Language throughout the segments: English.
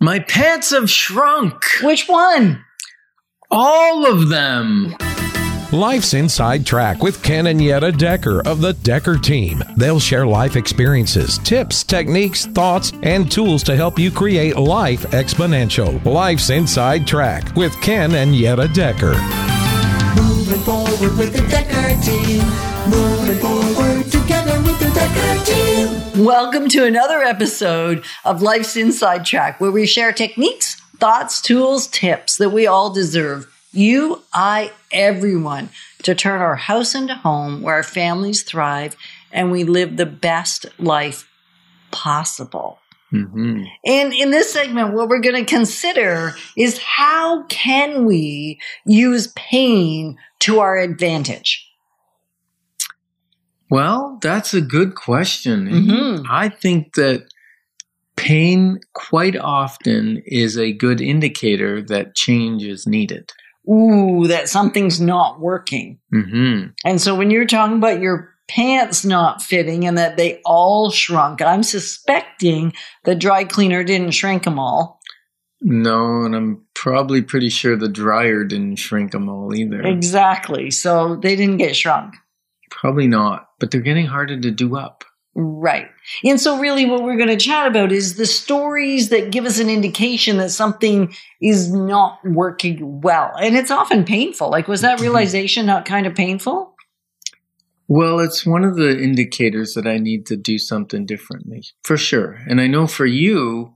My pants have shrunk. Which one? All of them. Life's Inside Track with Ken and Yetta Decker of the Decker team. They'll share life experiences, tips, techniques, thoughts, and tools to help you create life exponential. Life's Inside Track with Ken and Yetta Decker. Moving forward with the Decker team. Moving forward Welcome to another episode of Life's Inside Track, where we share techniques, thoughts, tools, tips that we all deserve. You, I, everyone, to turn our house into home where our families thrive and we live the best life possible. hmm And in this segment, what we're going to consider is how can we use pain to our advantage? Well, that's a good question. Mhm. I think that pain quite often is a good indicator that change is needed. Ooh, that something's not working. hmm And so when you're talking about your pants not fitting and that they all shrunk, I'm suspecting the dry cleaner didn't shrink them all. No, and I'm probably pretty sure the dryer didn't shrink them all either. Exactly. So they didn't get shrunk. Probably not, but they're getting harder to do up. Right. And so, really, what we're going to chat about is the stories that give us an indication that something is not working well. And it's often painful. Like, was that realization not kind of painful? Well, it's one of the indicators that I need to do something differently, for sure. And I know for you,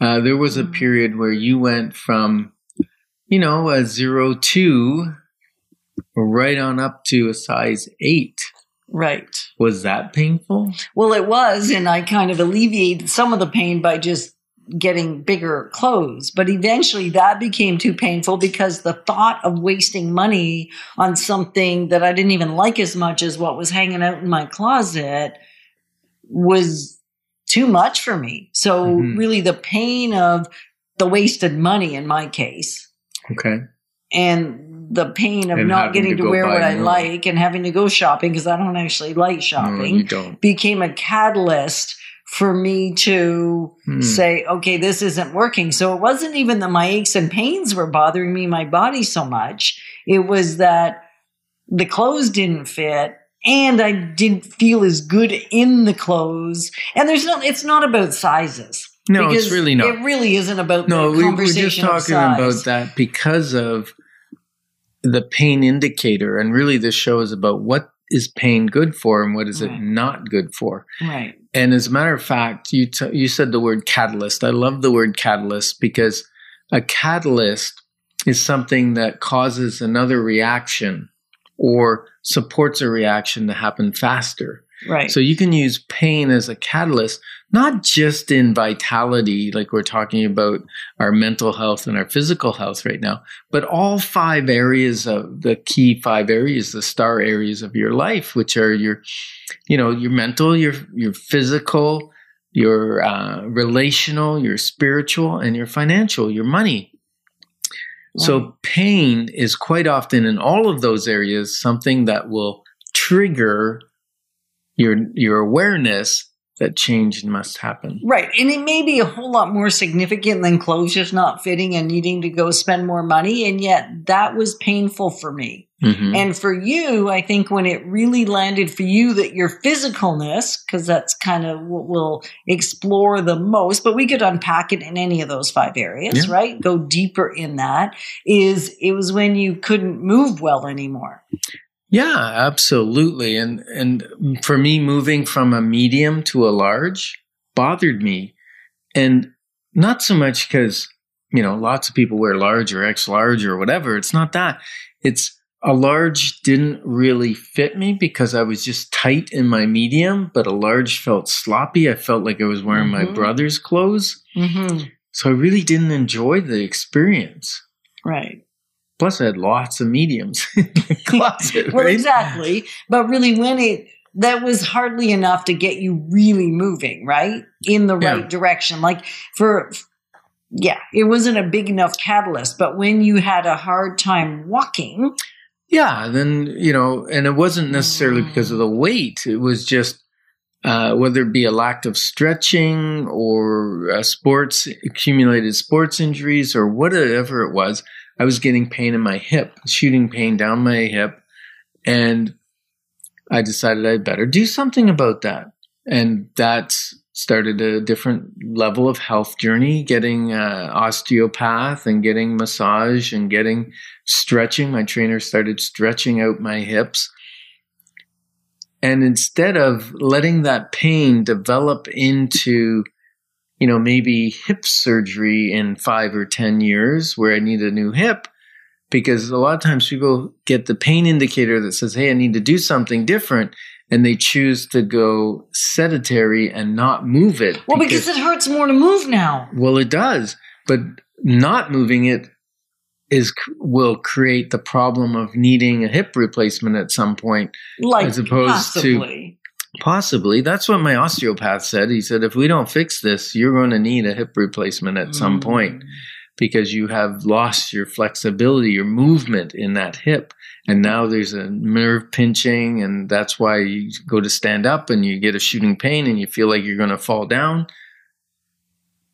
uh, there was a period where you went from, you know, a zero two right on up to a size eight. Right. Was that painful? Well, it was. And I kind of alleviated some of the pain by just getting bigger clothes. But eventually that became too painful because the thought of wasting money on something that I didn't even like as much as what was hanging out in my closet was too much for me. So Mhm. really the pain of the wasted money in my case Okay. and the pain of And not getting to to, wear what I more. like and having to go shopping because I don't actually like No, shopping don't. became a catalyst for me to Hmm. say, okay, this isn't working. So it wasn't even that my aches and pains were bothering me, my body so much. It was that the clothes didn't fit and I didn't feel as good in the clothes. And there's no, it's not about sizes. No, it's really not. It really isn't about No, the we, we're just talking size. about that because of the pain indicator. And really, this show is about what is pain good for and what is it not good for. Right. And as a matter of fact, you t- you said the word catalyst. I love the word catalyst because a catalyst is something that causes another reaction or supports a reaction to happen faster. Right. So you can use pain as a catalyst, not just in vitality, like we're talking about our mental health and our physical health right now, but all five areas of the key five areas, the star areas of your life, which are your, you know, your mental, your your physical, your uh, relational, your spiritual, and your financial, your money. So pain is quite often in all of those areas something that will trigger your your awareness that change must happen. Right. And it may be a whole lot more significant than clothes just not fitting and needing to go spend more money. And yet that was painful for me. Mhm. And for you, I think when it really landed for you that your physicalness, because that's kind of what we'll explore the most, but we could unpack it in any of those five areas, Yeah. right? Go deeper in that, is it was when you couldn't move well anymore. Yeah, absolutely. And and for me moving from a medium to a large bothered me. And not so much cuz you know, lots of people wear large or X large or whatever. It's not that. It's a large didn't really fit me because I was just tight in my medium, but a large felt sloppy. I felt like I was wearing my Mhm. brother's clothes. Mm-hmm. So I really didn't enjoy the experience. Right. Plus, I had lots of mediums in the closet. Well, right? exactly. But really, when it, that was hardly enough to get you really moving, right? In the Yeah. right direction. Like for, yeah, it wasn't a big enough catalyst. But when you had a hard time walking, Yeah, then, you know, and it wasn't necessarily because of the weight. It was just uh, whether it be a lack of stretching or uh, sports accumulated sports injuries or whatever it was, I was getting pain in my hip, shooting pain down my hip, and I decided I'd better do something about that. And that started a different level of health journey, getting uh, osteopath and getting massage and getting stretching. My trainer started stretching out my hips. And instead of letting that pain develop into, you know, maybe hip surgery in five or 10 years where I need a new hip, because a lot of times people get the pain indicator that says, Hey, I need to do something different. And they choose to go sedentary and not move it. Well, because, because it hurts more to move now. Well, it does, but not moving it is will create the problem of needing a hip replacement at some point, like as opposed possibly. Possibly. That's what my osteopath said. He said if we don't fix this, you're going to need a hip replacement at mm. some point because you have lost your flexibility, your movement in that hip. And now there's a nerve pinching, and that's why you go to stand up and you get a shooting pain and you feel like you're going to fall down.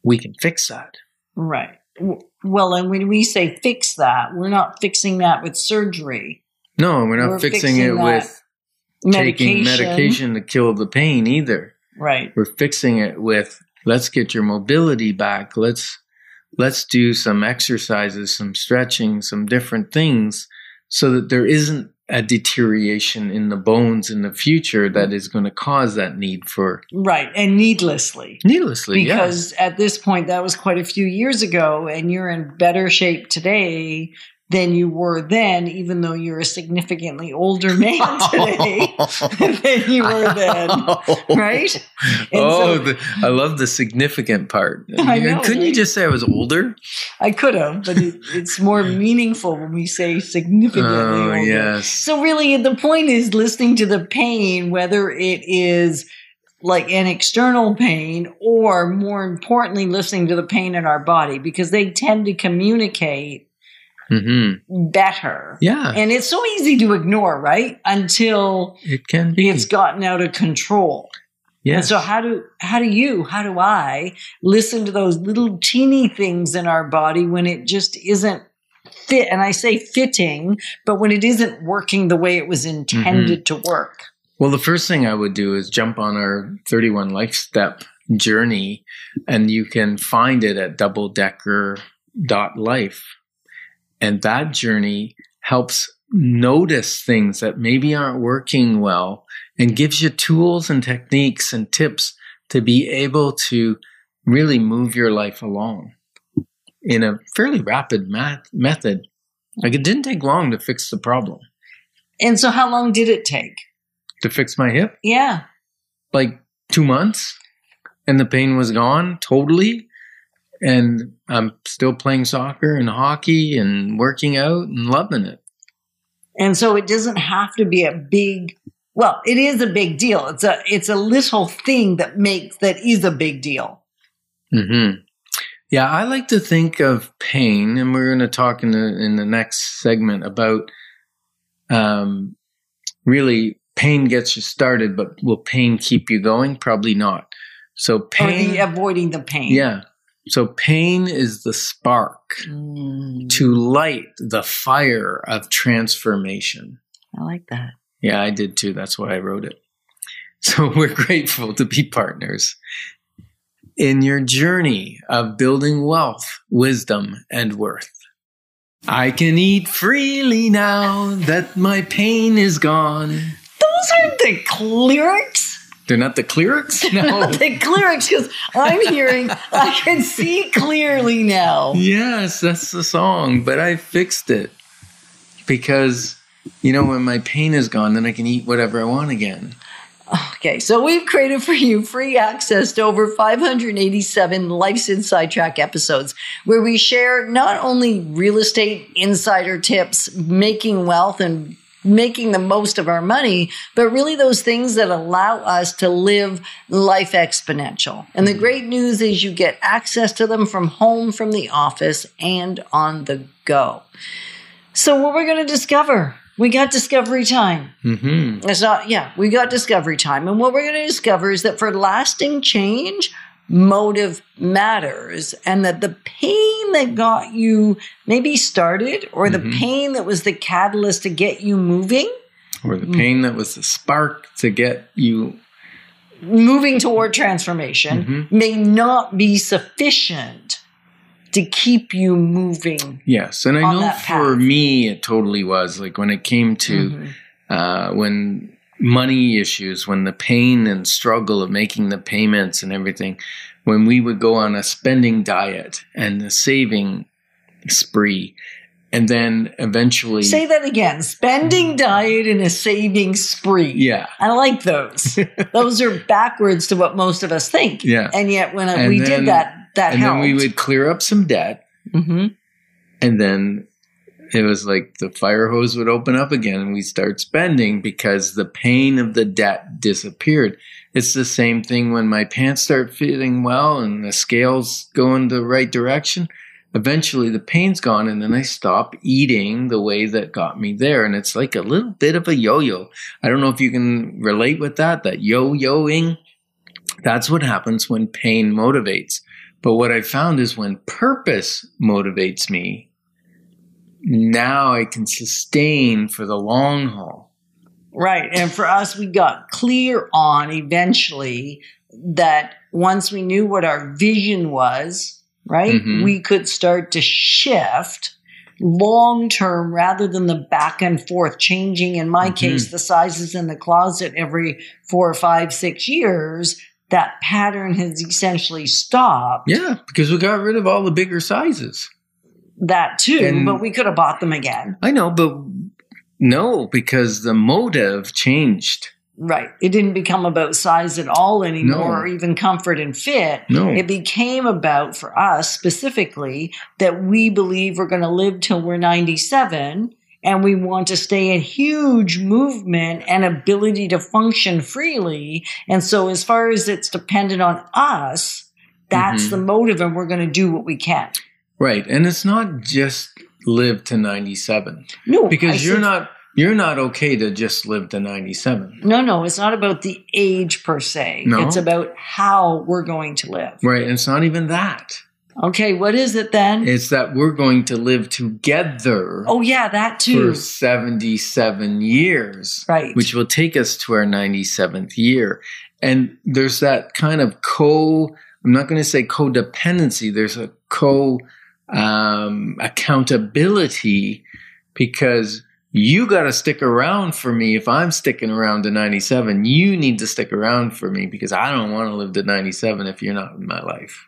We can fix that. Right. Well, and when we say fix that, we're not fixing that with surgery. No, we're not we're fixing, fixing, it with medication. taking medication to kill the pain either. Right. We're fixing it with let's get your mobility back. Let's let's do some exercises, some stretching, some different things so that there isn't a deterioration in the bones in the future that is going to cause that need for right and needlessly needlessly because at this point that was quite a few years ago and you're in better shape today than you were then, even though you're a significantly older man oh. today than you were then, right? And oh, so, the, I love the significant part. I know, Couldn't right? you just say I was older? I could have, but it, it's more meaningful when we say significantly oh, older. Yes. So really, the point is listening to the pain, whether it is like an external pain or more importantly listening to the pain in our body because they tend to communicate mm-hmm. better. Yeah. And it's so easy to ignore, right? Until it can be. It's gotten out of control. Yeah. And so how do how do you, how do I listen to those little teeny things in our body when it just isn't fit and I say fitting, but when it isn't working the way it was intended mm-hmm. to work? Well, the first thing I would do is jump on our 31 life step journey and you can find it at doubledecker.life and that journey helps notice things that maybe aren't working well and gives you tools and techniques and tips to be able to really move your life along in a fairly rapid math method. Like it didn't take long to fix the problem. And so, how long did it take to fix my hip? Yeah, like two months, and the pain was gone totally and I'm still playing soccer and hockey and working out and loving it. And so it doesn't have to be a big well, it is a big deal. It's a it's a little thing that makes that is a big deal. Mhm. Yeah, I like to think of pain and we're going to talk in the in the next segment about um really pain gets you started, but will pain keep you going? Probably not. So pain or the avoiding the pain. Yeah. So pain is the spark mm. to light the fire of transformation. I like that. Yeah, I did too. That's why I wrote it. So we're grateful to be partners in your journey of building wealth, wisdom, and worth. I can eat freely now that my pain is gone. Those aren't the lyrics. They're not the clerics? No. the clerics, because I'm hearing, I can see clearly now. Yes, that's the song, but I fixed it because, you know, when my pain is gone, then I can eat whatever I want again. Okay, so we've created for you free access to over 587 Life's Inside Track episodes where we share not only real estate insider tips, making wealth, and making the most of our money, but really those things that allow us to live life exponential. And the mm-hmm. great news is you get access to them from home, from the office, and on the go. So, what we're going to discover We got discovery time. Mm-hmm. It's not, yeah, we got discovery time. And what we're going to discover is that for lasting change, motive matters and that the pain that got you maybe started or the Mhm. pain that was the catalyst to get you moving, Or the pain that was the spark to get you. moving toward transformation Mhm. may not be sufficient to keep you moving. Yes, and I know for me it totally was like when it came to Mhm. uh, when money issues, when the pain and struggle of making the payments and everything, when we would go on a spending diet and a saving spree, and then eventually, Say that again. Spending diet and a saving spree. yeah, I like those. those are backwards to what most of us think. Yeah. And yet when And we then- did that, that and helped. then we would clear up some debt, hmm and then it was like the fire hose would open up again and we start spending because the pain of the debt disappeared. It's the same thing when my pants start fitting well and the scales go in the right direction. Eventually the pain's gone and then I stop eating the way that got me there. And it's like a little bit of a yo-yo. I don't know if you can relate with that, that yo-yoing. That's what happens when pain motivates. But what I found is when purpose motivates me, now I can sustain for the long haul. Right. And for us, we got clear on eventually that once we knew what our vision was, right, Mhm. we could start to shift long term rather than the back and forth changing in my Mhm. case the sizes in the closet every four or five six years that pattern has essentially stopped Yeah, because we got rid of all the bigger sizes. That too And- but we could have bought them again I know, but no, because the motive changed. Right. It didn't become about size at all anymore, No. or even comfort and fit. No. It became about, for us specifically, that we believe we're going to live till we're 97 and we want to stay in huge movement and ability to function freely. And so, as far as it's dependent on us, that's Mhm. the motive, and we're going to do what we can. Right. And it's not just live to 97 No, I because you're said- not you're not okay to just live to 97. No, no, it's not about the age per se. No. It's about how we're going to live. Right. And it's not even that. Okay, what is it then? It's that we're going to live together oh, yeah, that too. for too. 77 years. Right. Which will take us to our 97th year. And there's that kind of co, I'm not going to say codependency, there's a co um, accountability because you got to stick around for me. If I'm sticking around to 97, you need to stick around for me because I don't want to live to 97 if you're not in my life.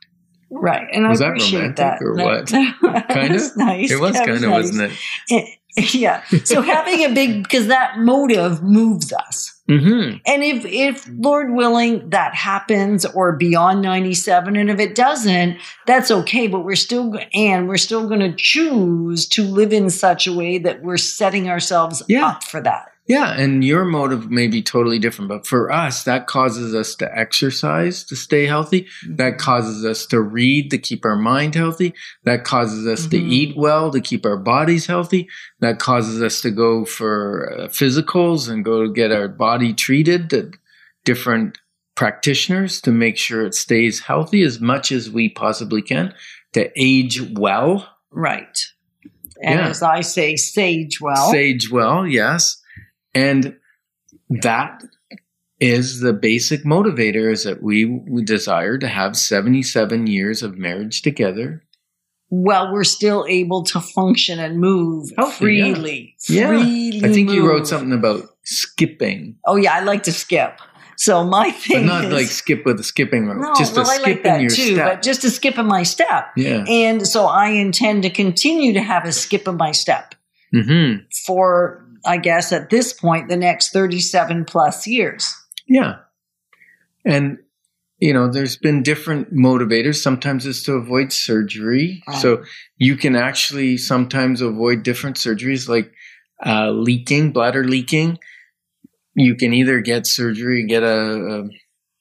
right. And Was I that appreciate romantic that. or That- what? that Kinda? nice. It was kind of, nice. wasn't it? yeah. So having a big, because that motive moves us. Mm-hmm. And if, if Lord willing, that happens or beyond 97, and if it doesn't, that's okay, but we're still, and we're still going to choose to live in such a way that we're setting ourselves Yeah. up for that. Yeah, and your motive may be totally different, but for us, that causes us to exercise to stay healthy. That causes us to read to keep our mind healthy. That causes us to Mhm. eat well to keep our bodies healthy. That causes us to go for uh, physicals and go to get our body treated at different practitioners to make sure it stays healthy as much as we possibly can to age well. Right. And Yeah. as I say, sage well. Sage well, yes. And that is the basic motivator is that we, we desire to have 77 years of marriage together. well, we're still able to function and move Healthy, yeah. freely. Yeah. Freely I think you wrote something about skipping, Oh yeah, I like to skip. So my but thing not is like skip with a skipping rope, no, just well, I like in that your too, step. but just to skip in my step. yeah. And so I intend to continue to have a skip in my step hmm for, I guess, at this point, the next 37 plus years. Yeah. And, you know, there's been different motivators. Sometimes it's to avoid surgery. Right. So you can actually sometimes avoid different surgeries like uh, leaking, bladder leaking. You can either get surgery, get a, a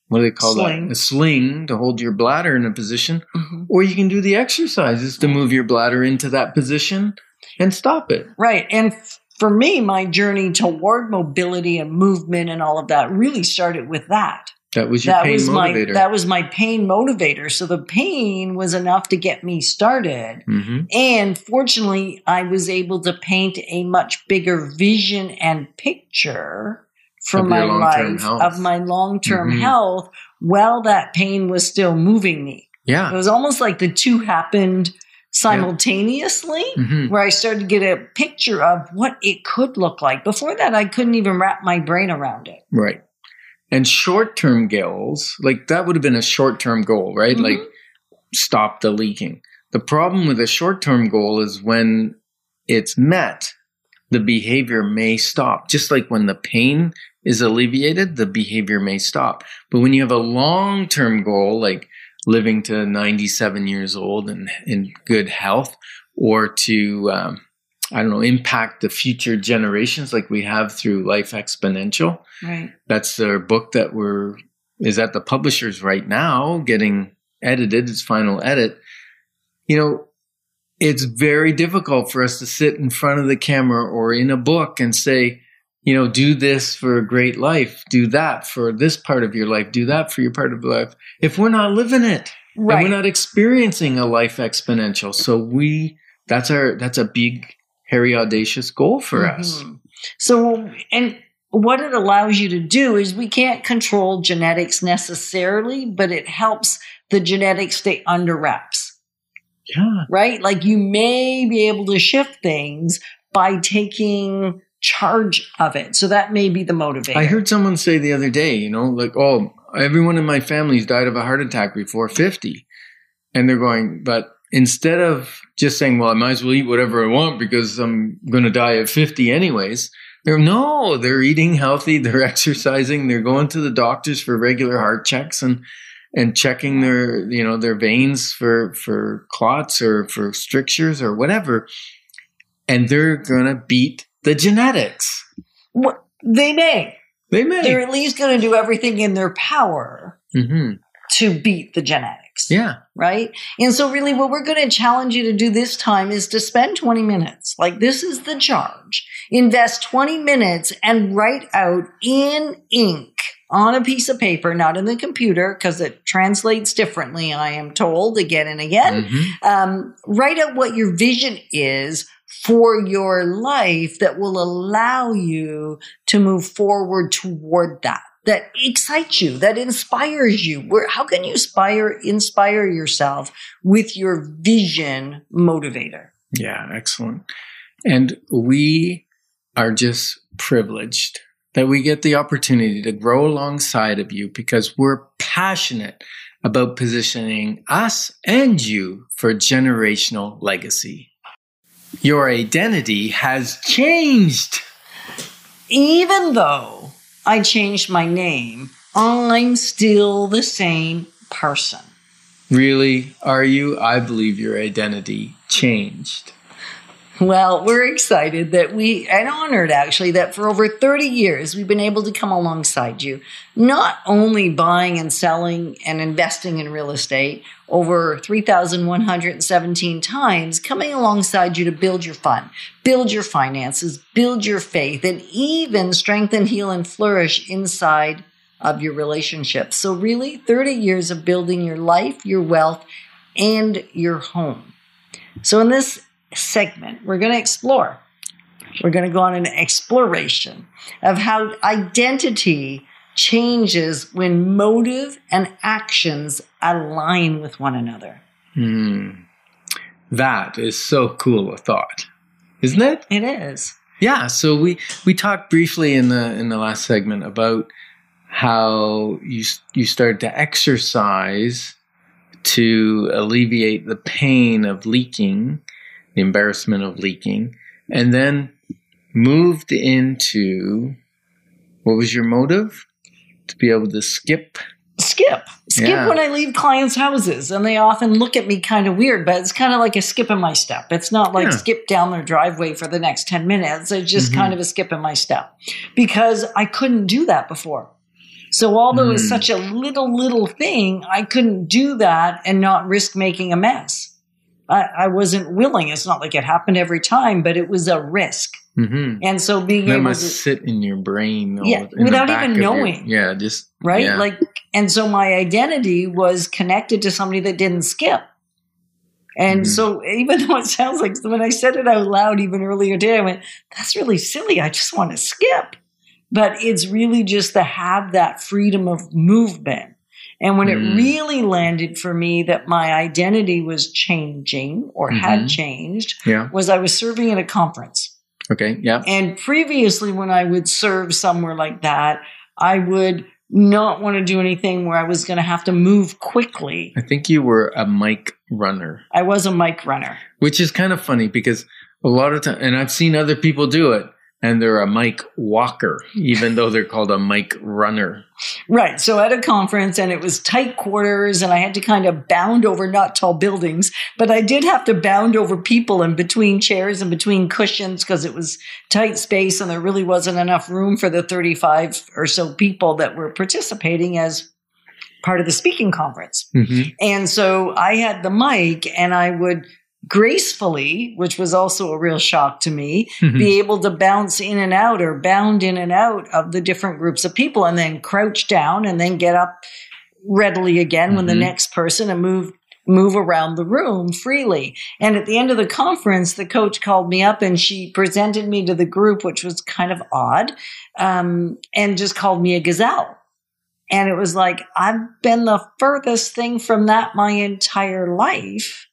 what do they call Sling. that? A sling to hold your bladder in a position, or you can do the exercises to move your bladder into that position and stop it. Right. And f- for me, my journey toward mobility and movement and all of that really started with that. That was your that pain was motivator. my that was my pain motivator. So the pain was enough to get me started. hmm And fortunately, I was able to paint a much bigger vision and picture for my life health. of my long-term Mhm. health while that pain was still moving me. Yeah. It was almost like the two happened simultaneously hmm where I started to get a picture of what it could look like. Before that, I couldn't even wrap my brain around it. Right. And short term goals, like that would have been a short term goal, right? Mhm. Like stop the leaking. The problem with a short term goal is when it's met, the behavior may stop. Just like when the pain is alleviated, the behavior may stop. But when you have a long term goal, like living to 97 years old and in good health, or to, um, I don't know, impact the future generations like we have through Life Exponential, Right. that's their book that we're is at the publishers right now getting edited its final edit you know it's very difficult for us to sit in front of the camera or in a book and say you know do this for a great life do that for this part of your life do that for your part of life if we're not living it and Right. we're not experiencing a life exponential so we that's our that's a big hairy audacious goal for us Mhm. So, and what it allows you to do is we can't control genetics necessarily, but it helps the genetics stay under wraps, yeah right? Like you may be able to shift things by taking charge of it. So that may be the motivator. I heard someone say the other day, you know, like, oh, everyone in my family's died of a heart attack before 50. And they're going, but instead of just saying, well, I might as well eat whatever I want because I'm going to die at 50 anyways, they're no, they're eating healthy, they're exercising, they're going to the doctors for regular heart checks and and checking their, you know, their veins for for clots or for strictures or whatever. And they're going to beat the genetics. What- they may. They may. They're at least going to do everything in their power hmm to beat the genetics. Yeah. right? And so, really, what we're going to challenge you to do this time is to spend 20 minutes. Like, this is the charge. Invest 20 minutes and write out in ink on a piece of paper, not in the computer, because it translates differently, I am told again and again. Mhm. Um, write out what your vision is for your life that will allow you to move forward toward that that excites you that inspires you where how can you inspire inspire yourself with your vision motivator Yeah, excellent. And we are just privileged that we get the opportunity to grow alongside of you because we're passionate about positioning us and you for generational legacy. Your identity has changed. even though i changed my name i'm still the same person Really, are you? I believe your identity changed. Well, we're excited that we, and honored actually, that for over 30 years we've been able to come alongside you, not only buying and selling and investing in real estate over 3,117 times, coming alongside you to build your fund, build your finances, build your faith, and even strengthen, heal, and flourish inside of your relationship. So, really, 30 years of building your life, your wealth, and your home. So, in this segment, we're going to explore. We're going to go on an exploration of how identity changes when motive and actions align with one another. Hmm. That is so cool a thought, isn't it? It is. Yeah, so we we talked briefly in the in the last segment about how you you started to exercise to alleviate the pain of leaking, the embarrassment of leaking, and then moved into what was your motive? To be able to skip. Skip. Skip Yeah. when I leave clients' houses, and they often look at me kind of weird, but it's kind of like a skip in my step. It's not like Yeah. skip down their driveway for the next 10 minutes. It's just Mhm. kind of a skip in my step because I couldn't do that before. So, although it's Mm. such a little, little thing, I couldn't do that and not risk making a mess. I, I wasn't willing. It's not like it happened every time, but it was a risk. Mm-hmm. And so being That able must to, sit in your brain. all- Yeah, without even of your- knowing. yeah, just right? yeah. Like, and so my identity was connected to somebody that didn't skip. And Mhm. so even though it sounds like when I said it out loud even earlier today, I went, that's really silly. I just want to skip. But it's really just to have that freedom of movement. And when Mm. it really landed for me that my identity was changing or had Mhm. changed yeah. was I was serving at a conference. Okay. Yeah. And previously, when I would serve somewhere like that, I would not want to do anything where I was going to have to move quickly. I think you were a mic runner, I was a mic runner. which is kind of funny because a lot of time, and I've seen other people do it, and they're a mic walker, even though they're called a mic runner. Right. So at a conference, and it was tight quarters, and I had to kind of bound over not tall buildings, but I did have to bound over people in between chairs and between cushions because it was tight space and there really wasn't enough room for the 35 or so people that were participating as part of the speaking conference. Mm-hmm. And so I had the mic and I would gracefully, which was also a real shock to me, Mm-hmm. be able to bounce in and out or bound in and out of the different groups of people and then crouch down and then get up readily again when the Mhm. next person and move move around the room freely. And at the end of the conference, the coach called me up and she presented me to the group, which was kind of odd, um, and just called me a gazelle. And it was like, I've been the furthest thing from that my entire life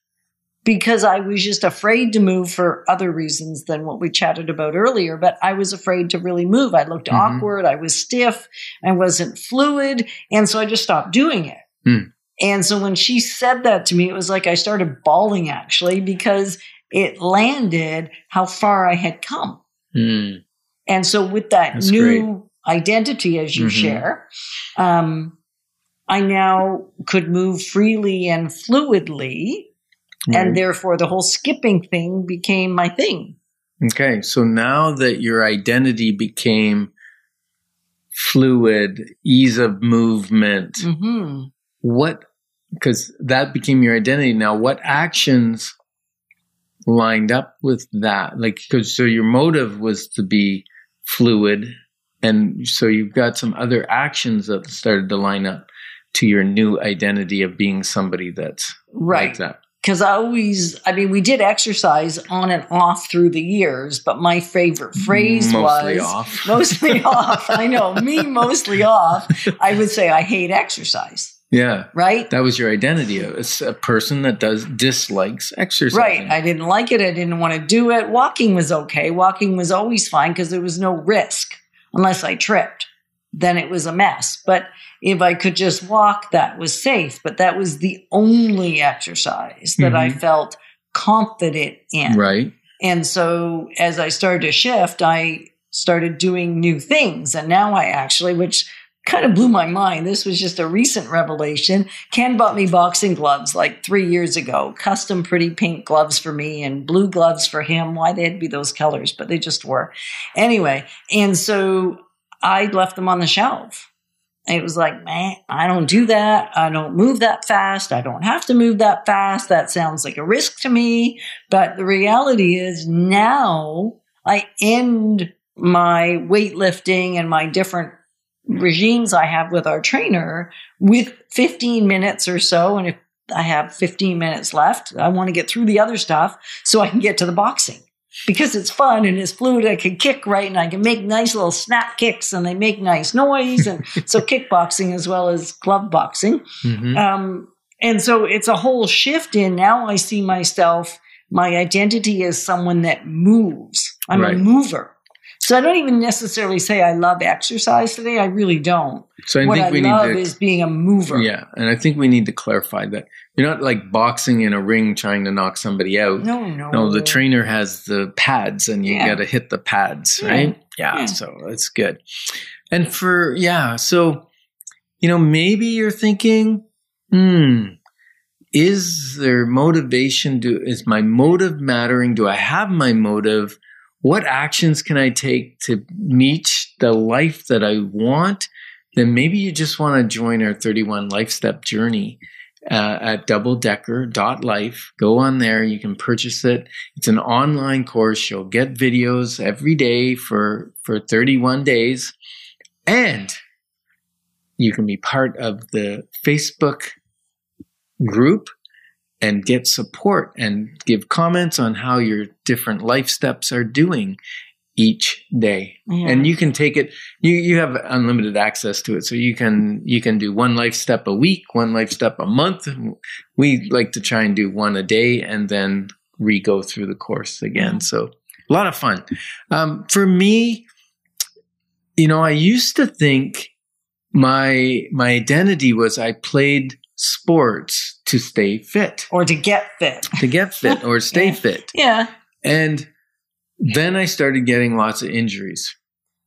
because I was just afraid to move for other reasons than what we chatted about earlier. But I was afraid to really move. I looked Mhm. awkward. I was stiff. I wasn't fluid. And so I just stopped doing it. Hmm. And so when she said that to me, it was like I started bawling actually because it landed how far I had come. Mm. And so with that That's new identity, as you Mhm. share, um, I now could move freely and fluidly. Right. And therefore, the whole skipping thing became my thing. Okay, so now that your identity became fluid, ease of movement, hmm what, because that became your identity now, what actions lined up with that? Like, because so your motive was to be fluid, and so you've got some other actions that started to line up to your new identity of being somebody that's Right. like that. Because I always, I mean, we did exercise on and off through the years, but my favorite phrase Mostly was off. mostly off. I know, me mostly off. I would say I hate exercise, Yeah. right? That was your identity. It's a person that does dislikes exercise. Right. I didn't like it. I didn't want to do it. Walking was okay. Walking was always fine because there was no risk unless I tripped. Then it was a mess. But if I could just walk, that was safe. But that was the only exercise that I mm-hmm. felt confident in. Right. And so as I started to shift, I started doing new things. And now I actually, which kind of blew my mind, this was just a recent revelation. Ken bought me boxing gloves like three years ago, custom pretty pink gloves for me and blue gloves for him. Why they had to be those colors, but they just were. Anyway, and so I left them on the shelf. It was like, man, I don't do that. I don't move that fast. I don't have to move that fast. That sounds like a risk to me. But the reality is now I end my weightlifting and my different regimes I have with our trainer with 15 minutes or so. And if I have 15 minutes left, I want to get through the other stuff so I can get to the boxing because it's fun and it's fluid. I can kick right and I can make nice little snap kicks and they make nice noise. And so kickboxing as well as glove boxing. Mhm. Um, and so it's a whole shift in now I see myself, my identity as someone that moves. I'm Right. a mover. So I don't even necessarily say I love exercise today. I really don't. So I what think I we love need to. is being a mover. yeah, and I think we need to clarify that you're not like boxing in a ring trying to knock somebody out. No, no. No, the trainer has the pads, and you Yeah. got to hit the pads, Yeah. right? Yeah, Yeah. so that's good. And for yeah, so you know, maybe you're thinking, hmm, is there motivation? Do is my motive mattering? Do I have my motive? What actions can I take to meet the life that I want? Then maybe you just want to join our 31 life step journey uh, at doubledecker.life. Go on there. You can purchase it. It's an online course. You'll get videos every day for, for 31 days. And you can be part of the Facebook group and get support and give comments on how your different life steps are doing each day. Yeah. and you can take it you you have unlimited access to it. So you can you can do one life step a week one life step a month. We like to try and do one a day and then re-go through the course again. So a lot of fun. Um, for me you know i used to think my my identity was i played sports to stay fit or to get fit. to get fit or stay Yeah. fit Yeah. and then I started getting lots of injuries.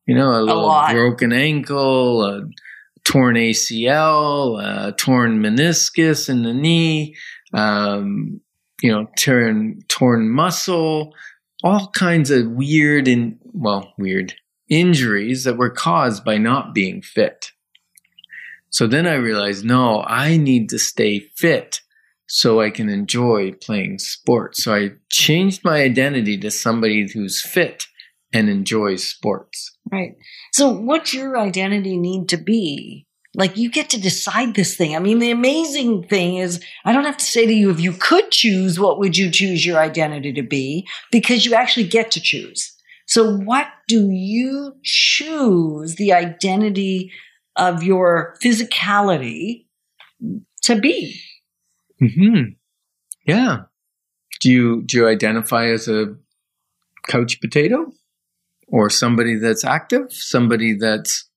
You know, a little lot. broken ankle, a torn ACL, a torn meniscus in the knee, um, you know, torn torn muscle, all kinds of weird and well, weird injuries that were caused by not being fit. So then I realized, no, I need to stay fit so I can enjoy playing sports. So I changed my identity to somebody who's fit and enjoys sports. Right. So, what's your identity need to be? Like, you get to decide this thing. I mean, the amazing thing is, I don't have to say to you, if you could choose, what would you choose your identity to be? Because you actually get to choose. So, what do you choose the identity of your physicality to be? Hmm. Yeah. Do you do you identify as a couch potato, or somebody that's active, somebody that's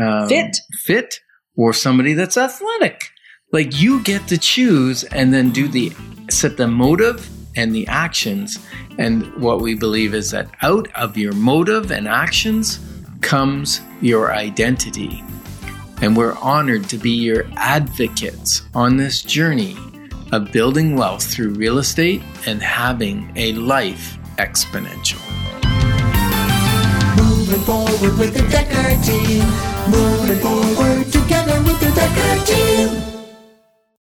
um, Fit. fit, or somebody that's athletic? Like you get to choose, and then do the set the motive and the actions. And what we believe is that out of your motive and actions comes your identity. And we're honored to be your advocates on this journey of building wealth through real estate and having a life exponential. Moving forward with the Decker team. Moving forward together with the Decker team.